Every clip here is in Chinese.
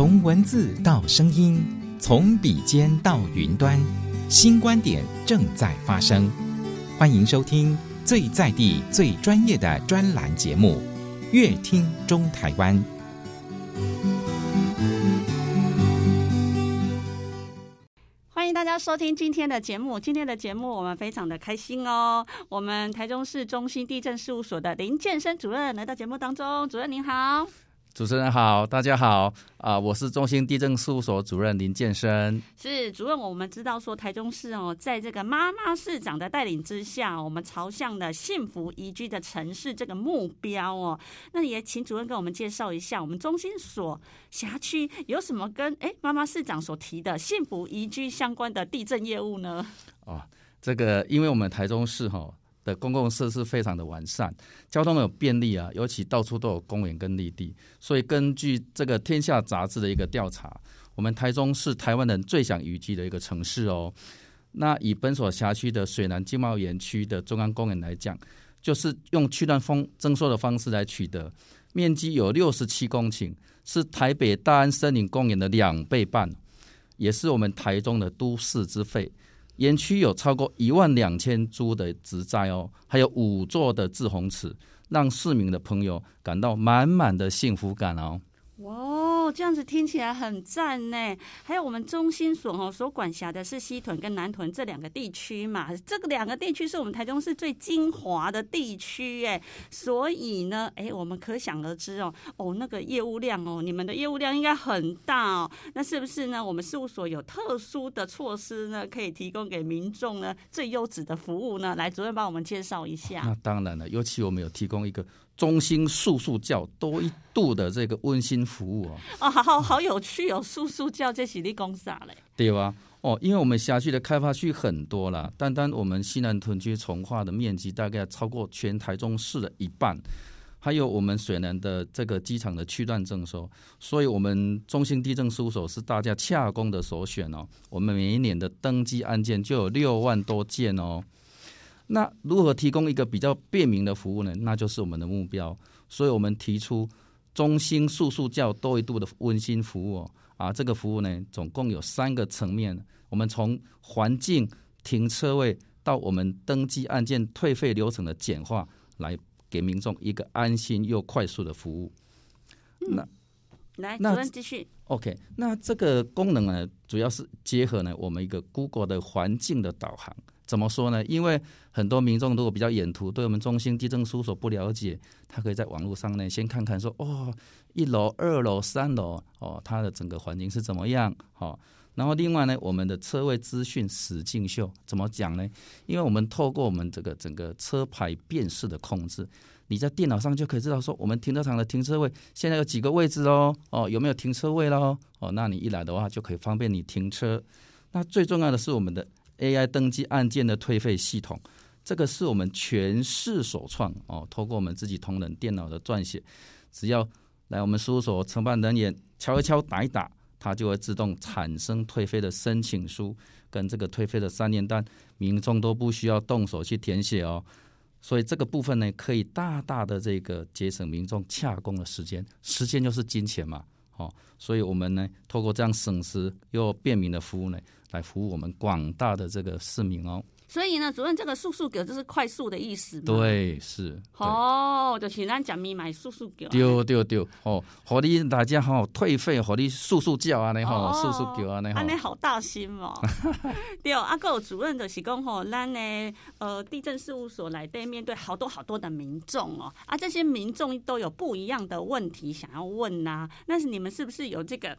从文字到声音，从笔尖到云端，新观点正在发生。欢迎收听最在地、最专业的专栏节目《乐听中台湾》。欢迎大家收听今天的节目。今天的节目我们非常的开心哦。我们台中市中心地震事务所的林建生主任来到节目当中。主任您好。主持人好，大家好啊、呃！我是中心地震事务所主任林建生。是主任，我们知道说台中市哦，在这个妈妈市长的带领之下，我们朝向了幸福宜居的城市这个目标哦。那也请主任跟我们介绍一下，我们中心所辖区有什么跟哎妈妈市长所提的幸福宜居相关的地震业务呢？哦，这个因为我们台中市哈、哦。的公共设施非常的完善，交通有便利啊，尤其到处都有公园跟绿地，所以根据这个《天下》杂志的一个调查，我们台中是台湾人最想宜居的一个城市哦。那以本所辖区的水南经贸园区的中央公园来讲，就是用区段风征收的方式来取得，面积有六十七公顷，是台北大安森林公园的两倍半，也是我们台中的都市之肺。园区有超过一万两千株的植栽哦，还有五座的自红池，让市民的朋友感到满满的幸福感哦。哇，这样子听起来很赞呢。还有我们中心所哦，所管辖的是西屯跟南屯这两个地区嘛，这个两个地区是我们台中市最精华的地区哎，所以呢，哎，我们可想而知哦，哦，那个业务量哦，你们的业务量应该很大哦。那是不是呢？我们事务所有特殊的措施呢，可以提供给民众呢最优质的服务呢？来，主任帮我们介绍一下。那当然了，尤其我们有提供一个。中心速速叫多一度的这个温馨服务哦，哦，好好好有趣哦，叔叔叫这是你讲啥嘞？对吧？哦，因为我们辖区的开发区很多啦，单单我们西南屯区从化的面积大概超过全台中市的一半，还有我们水南的这个机场的区段征收，所以我们中兴地政事务所是大家洽公的首选哦。我们每一年的登记案件就有六万多件哦。那如何提供一个比较便民的服务呢？那就是我们的目标。所以我们提出中心速速较多一度的温馨服务啊，这个服务呢，总共有三个层面。我们从环境、停车位到我们登记案件退费流程的简化，来给民众一个安心又快速的服务。嗯、那来，主任继续。OK，那这个功能呢，主要是结合呢我们一个 Google 的环境的导航。怎么说呢？因为很多民众如果比较眼途，对我们中心地政事务所不了解，他可以在网络上呢先看看说，哦，一楼、二楼、三楼，哦，它的整个环境是怎么样？哦，然后另外呢，我们的车位资讯实境秀怎么讲呢？因为我们透过我们这个整个车牌辨识的控制，你在电脑上就可以知道说，我们停车场的停车位现在有几个位置哦，哦，有没有停车位喽？哦，那你一来的话就可以方便你停车。那最重要的是我们的。AI 登记案件的退费系统，这个是我们全市首创哦。透过我们自己同仁电脑的撰写，只要来我们事务所承办人员敲一敲、打一打，它就会自动产生退费的申请书跟这个退费的三联单，民众都不需要动手去填写哦。所以这个部分呢，可以大大的这个节省民众洽公的时间，时间就是金钱嘛。哦，所以我们呢，透过这样省时又便民的服务呢，来服务我们广大的这个市民哦。所以呢，主任，这个速速给就是快速的意思。对，是。哦，就是咱讲咪买速速给。对对对，哦，和你大家好退费，和你速速叫啊，你好，速速叫啊，你好。安尼好大心哦。对，阿个主任就是讲吼，咱呢，呃，地震事务所来对面对好多好多的民众哦，啊，这些民众都有不一样的问题想要问呐、啊，那是你们是不是有这个？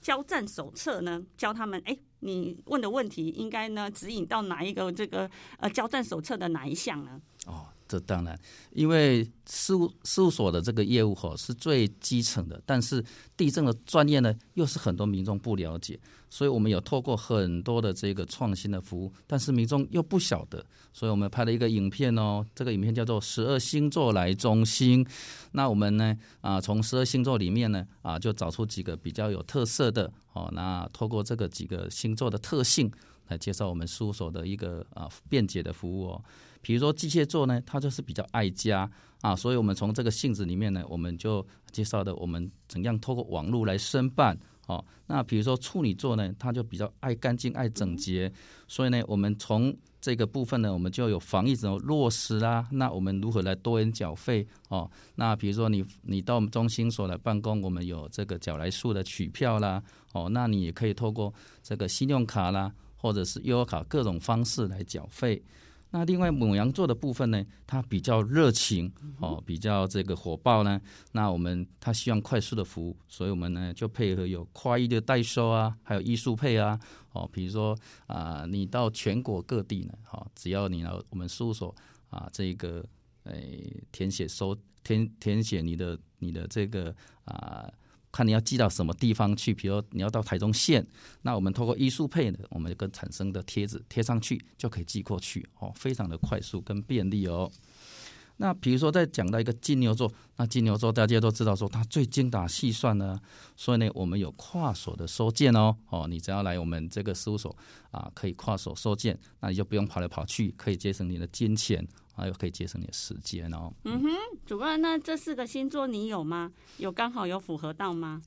交战手册呢，教他们哎，你问的问题应该呢指引到哪一个这个呃交战手册的哪一项呢？哦。这当然，因为事务事务所的这个业务吼是最基层的，但是地震的专业呢又是很多民众不了解，所以我们有透过很多的这个创新的服务，但是民众又不晓得，所以我们拍了一个影片哦，这个影片叫做《十二星座来中心》，那我们呢啊从十二星座里面呢啊就找出几个比较有特色的哦，那透过这个几个星座的特性来介绍我们事务所的一个啊便捷的服务哦。比如说巨蟹座呢，他就是比较爱家啊，所以我们从这个性质里面呢，我们就介绍的我们怎样透过网络来申办哦，那比如说处女座呢，他就比较爱干净、爱整洁，所以呢，我们从这个部分呢，我们就有防疫怎么落实啦。那我们如何来多元缴费？哦，那比如说你你到我们中心所来办公，我们有这个缴来数的取票啦。哦，那你也可以透过这个信用卡啦，或者是悠游卡各种方式来缴费。那另外母羊座的部分呢，它比较热情哦，比较这个火爆呢。那我们它希望快速的服务，所以我们呢就配合有快易的代收啊，还有艺术配啊。哦，比如说啊、呃，你到全国各地呢，哈，只要你来我们事务所啊，这个诶填写收填填写你的你的这个啊。看你要寄到什么地方去，比如你要到台中县，那我们通过艺术配呢，我们就跟产生的贴纸贴上去就可以寄过去哦，非常的快速跟便利哦。那比如说再讲到一个金牛座，那金牛座大家都知道说它最精打细算呢，所以呢我们有跨所的收件哦哦，你只要来我们这个事务所啊，可以跨所收件，那你就不用跑来跑去，可以节省你的金钱。还有可以节省你的时间哦。嗯哼，主任，那这四个星座你有吗？有刚好有符合到吗？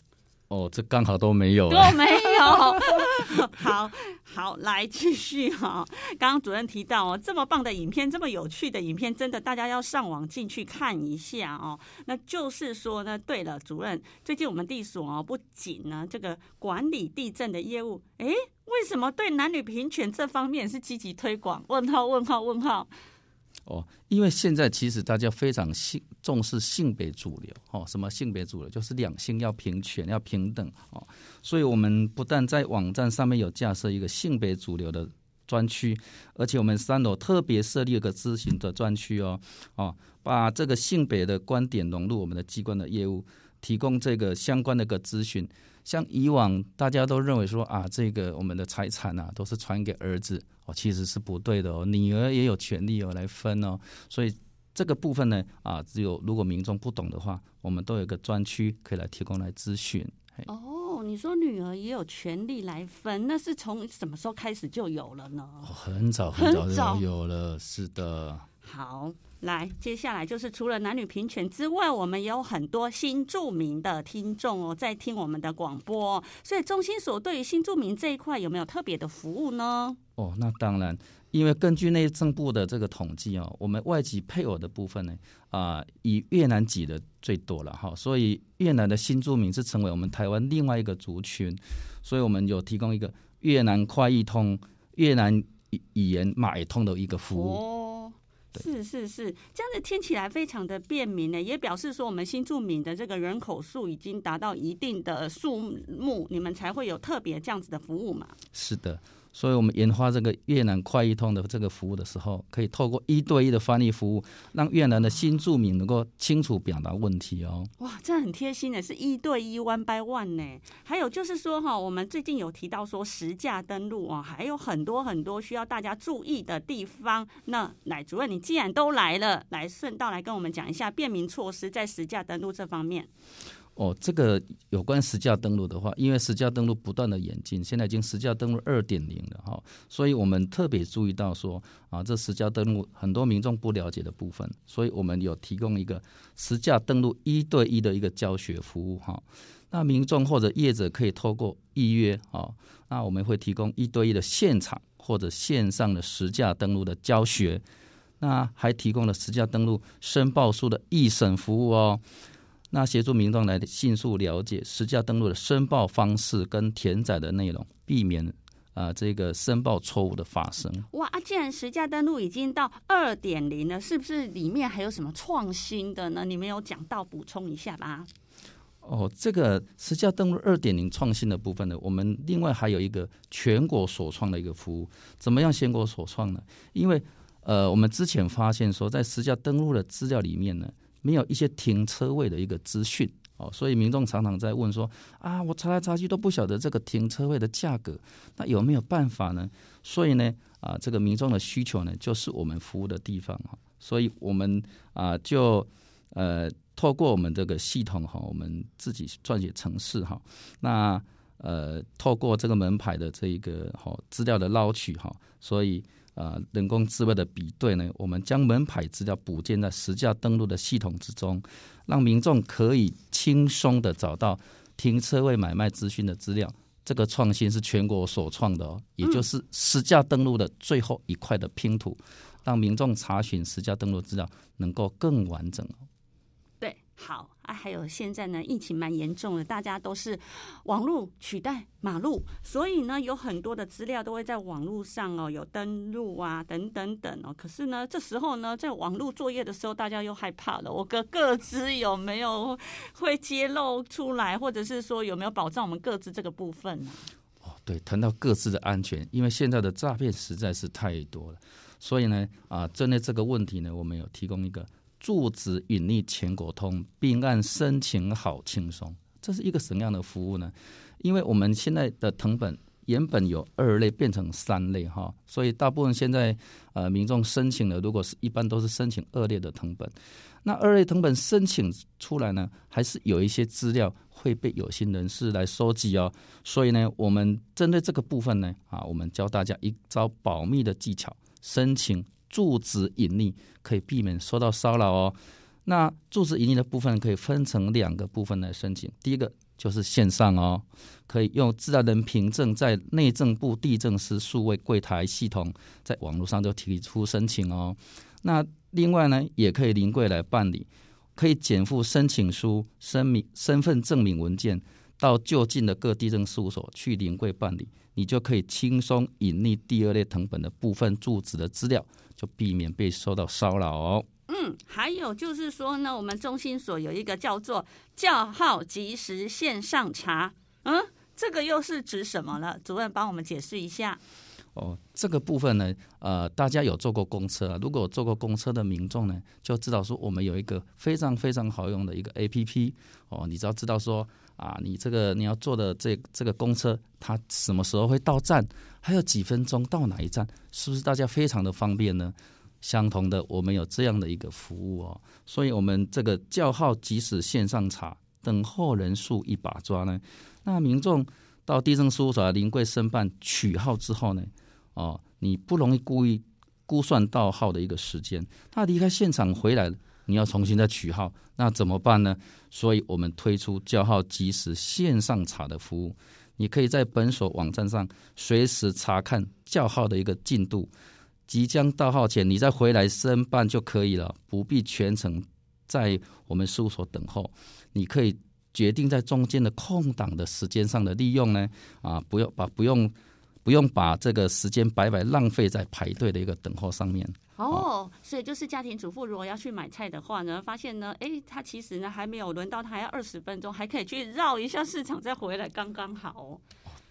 哦，这刚好都没有，都没有。好好，来继续哈、哦。刚刚主任提到哦，这么棒的影片，这么有趣的影片，真的大家要上网进去看一下哦。那就是说呢，对了，主任，最近我们地所哦，不仅呢这个管理地震的业务，哎，为什么对男女平权这方面是积极推广？问号问号问号。哦，因为现在其实大家非常性重视性别主流，哦，什么性别主流？就是两性要平权、要平等，哦，所以我们不但在网站上面有架设一个性别主流的专区，而且我们三楼特别设立了个咨询的专区哦，哦，把这个性别的观点融入我们的机关的业务，提供这个相关的一个咨询。像以往大家都认为说啊，这个我们的财产啊都是传给儿子哦，其实是不对的哦，女儿也有权利哦来分哦，所以这个部分呢啊，只有如果民众不懂的话，我们都有一个专区可以来提供来咨询。哦，你说女儿也有权利来分，那是从什么时候开始就有了呢？哦，很早很早就有了，是的。好。来，接下来就是除了男女平权之外，我们也有很多新住民的听众哦，在听我们的广播。所以中心所对于新住民这一块有没有特别的服务呢？哦，那当然，因为根据内政部的这个统计哦，我们外籍配偶的部分呢，啊、呃，以越南籍的最多了哈，所以越南的新住民是成为我们台湾另外一个族群，所以我们有提供一个越南快易通、越南语言买通的一个服务。哦是是是，这样子听起来非常的便民呢，也表示说我们新住民的这个人口数已经达到一定的数目，你们才会有特别这样子的服务嘛？是的。所以我们研发这个越南快易通的这个服务的时候，可以透过一对一的翻译服务，让越南的新住民能够清楚表达问题哦。哇，这很贴心的，是一对一 one by one 呢。还有就是说哈，我们最近有提到说实价登录啊，还有很多很多需要大家注意的地方。那乃主任，你既然都来了，来顺道来跟我们讲一下便民措施在实价登录这方面。哦，这个有关实价登录的话，因为实价登录不断的演进，现在已经实价登录二点零了哈，所以我们特别注意到说啊，这实价登录很多民众不了解的部分，所以我们有提供一个实价登录一对一的一个教学服务哈。那民众或者业者可以透过预约啊，那我们会提供一对一的现场或者线上的实价登录的教学，那还提供了实价登录申报书的一审服务哦。那协助民众来迅速了解实价登录的申报方式跟填载的内容，避免啊、呃、这个申报错误的发生。哇啊！既然实价登录已经到二点零了，是不是里面还有什么创新的呢？你们有讲到，补充一下吧。哦，这个实价登录二点零创新的部分呢，我们另外还有一个全国首创的一个服务。怎么样全国首创呢？因为呃，我们之前发现说，在实价登录的资料里面呢。没有一些停车位的一个资讯哦，所以民众常常在问说啊，我查来查去都不晓得这个停车位的价格，那有没有办法呢？所以呢，啊，这个民众的需求呢，就是我们服务的地方哈。所以我们啊，就呃，透过我们这个系统哈，我们自己撰写程式哈，那呃，透过这个门牌的这一个哈资料的捞取哈，所以。啊，人工智慧的比对呢，我们将门牌资料补建在实价登录的系统之中，让民众可以轻松的找到停车位买卖资讯的资料，这个创新是全国首创的哦，也就是实价登录的最后一块的拼图，让民众查询实价登录资料能够更完整。好。啊，还有现在呢，疫情蛮严重的，大家都是网络取代马路，所以呢，有很多的资料都会在网络上哦，有登录啊，等等等哦。可是呢，这时候呢，在网络作业的时候，大家又害怕了，我个各自有没有会揭露出来，或者是说有没有保障我们各自这个部分呢？哦，对，谈到各自的安全，因为现在的诈骗实在是太多了，所以呢，啊，针对这个问题呢，我们有提供一个。住址隐匿全国通，并案申请好轻松，这是一个什么样的服务呢？因为我们现在的藤本原本有二类变成三类哈，所以大部分现在呃民众申请的，如果是一般都是申请二类的藤本，那二类藤本申请出来呢，还是有一些资料会被有心人士来收集哦，所以呢，我们针对这个部分呢，啊，我们教大家一招保密的技巧，申请。住址隐匿可以避免受到骚扰哦。那住址隐匿的部分可以分成两个部分来申请。第一个就是线上哦，可以用自然人凭证在内政部地政司数位柜台系统，在网络上就提出申请哦。那另外呢，也可以临柜来办理，可以减负申请书、声明、身份证明文件，到就近的各地政事务所去临柜办理，你就可以轻松隐匿第二类藤本的部分住址的资料。就避免被受到骚扰哦。嗯，还有就是说呢，我们中心所有一个叫做叫号及时线上查，嗯，这个又是指什么了？主任帮我们解释一下。哦，这个部分呢，呃，大家有坐过公车啊？如果坐过公车的民众呢，就知道说我们有一个非常非常好用的一个 APP 哦，你只要知道说啊，你这个你要坐的这这个公车，它什么时候会到站，还有几分钟到哪一站，是不是大家非常的方便呢？相同的，我们有这样的一个服务哦，所以我们这个叫号即使线上查，等候人数一把抓呢，那民众到地政事务所临柜申办取号之后呢，哦，你不容易故意估算到号的一个时间，他离开现场回来，你要重新再取号，那怎么办呢？所以我们推出叫号即时线上查的服务，你可以在本所网站上随时查看叫号的一个进度，即将到号前你再回来申办就可以了，不必全程在我们事务所等候，你可以决定在中间的空档的时间上的利用呢，啊，不用把不用。不用把这个时间白白浪费在排队的一个等候上面哦。所以就是家庭主妇如果要去买菜的话呢，发现呢，哎，他其实呢还没有轮到他，还要二十分钟，还可以去绕一下市场再回来，刚刚好哦。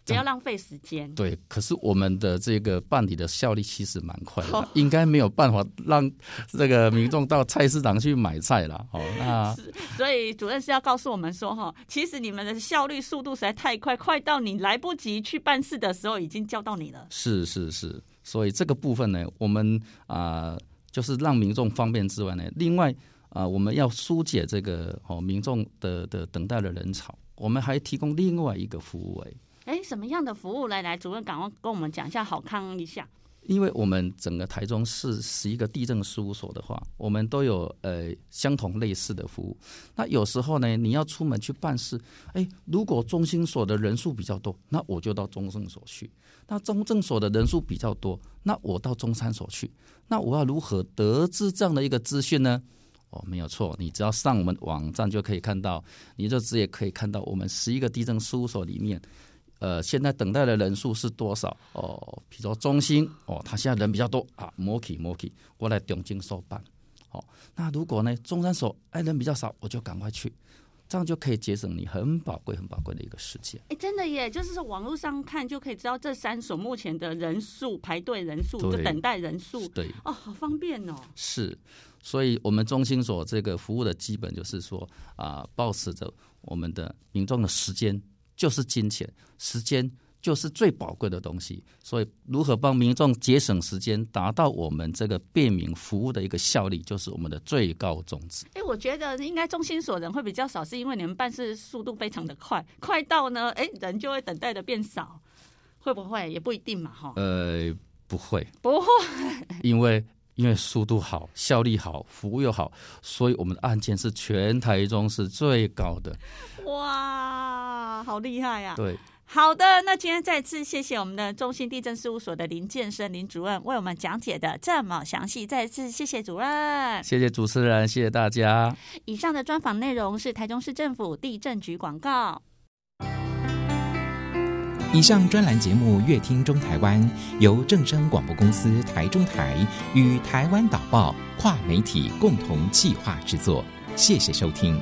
不要浪费时间。对，可是我们的这个办理的效率其实蛮快的，哦、应该没有办法让这个民众到菜市场去买菜了。哦，那所以主任是要告诉我们说，哈，其实你们的效率速度实在太快，快到你来不及去办事的时候，已经叫到你了。是是是，所以这个部分呢，我们啊、呃，就是让民众方便之外呢，另外啊、呃，我们要疏解这个哦民众的的等待的人潮，我们还提供另外一个服务诶。哎，什么样的服务？来来，主任赶快跟我们讲一下，好看一下。因为我们整个台中市十一个地政事务所的话，我们都有呃相同类似的服务。那有时候呢，你要出门去办事，哎，如果中心所的人数比较多，那我就到中正所去；那中正所的人数比较多，那我到中山所去。那我要如何得知这样的一个资讯呢？哦，没有错，你只要上我们网站就可以看到，你就直接可以看到我们十一个地政事务所里面。呃，现在等待的人数是多少？哦，比如说中心哦，他现在人比较多啊，摩起摩起，我来东京收办。好、哦，那如果呢，中山所哎人比较少，我就赶快去，这样就可以节省你很宝贵、很宝贵的一个时间。哎，真的耶，就是说网络上看就可以知道这三所目前的人数、排队人数、就等待人数。对，哦，好方便哦。是，所以我们中心所这个服务的基本就是说啊、呃，保持着我们的民众的时间。就是金钱，时间就是最宝贵的东西，所以如何帮民众节省时间，达到我们这个便民服务的一个效率，就是我们的最高宗旨。哎，我觉得应该中心所人会比较少，是因为你们办事速度非常的快，快到呢，哎，人就会等待的变少，会不会？也不一定嘛，哈。呃，不会，不会，因为因为速度好、效率好、服务又好，所以我们的案件是全台中是最高的。哇，好厉害呀、啊！对，好的，那今天再次谢谢我们的中兴地震事务所的林建生林主任为我们讲解的这么详细，再次谢谢主任，谢谢主持人，谢谢大家。以上的专访内容是台中市政府地震局广告。以上专栏节目《乐听中台湾》由正声广播公司台中台与台湾导报跨媒体共同企划制作，谢谢收听。